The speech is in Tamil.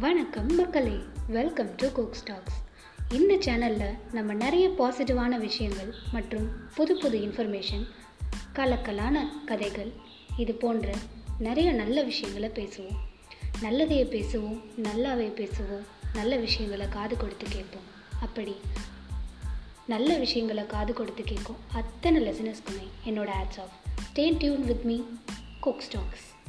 வணக்கம் மக்களே. வெல்கம் டு குக் ஸ்டாக்ஸ் இந்த சேனலில் நம்ம நிறைய பாசிட்டிவான விஷயங்கள் மற்றும் புது புது இன்ஃபர்மேஷன் கலக்கலான கதைகள் இது போன்ற நிறைய நல்ல விஷயங்களை பேசுவோம். நல்லதையே பேசுவோம் நல்லாவே பேசுவோம் நல்ல விஷயங்களை காது கொடுத்து கேட்போம். அப்படி நல்ல விஷயங்களை காது கொடுத்து கேட்கும் அத்தனை லெசனஸ்க்குமே என்னோட ஆட்ஸ் of stay tuned with me cook stocks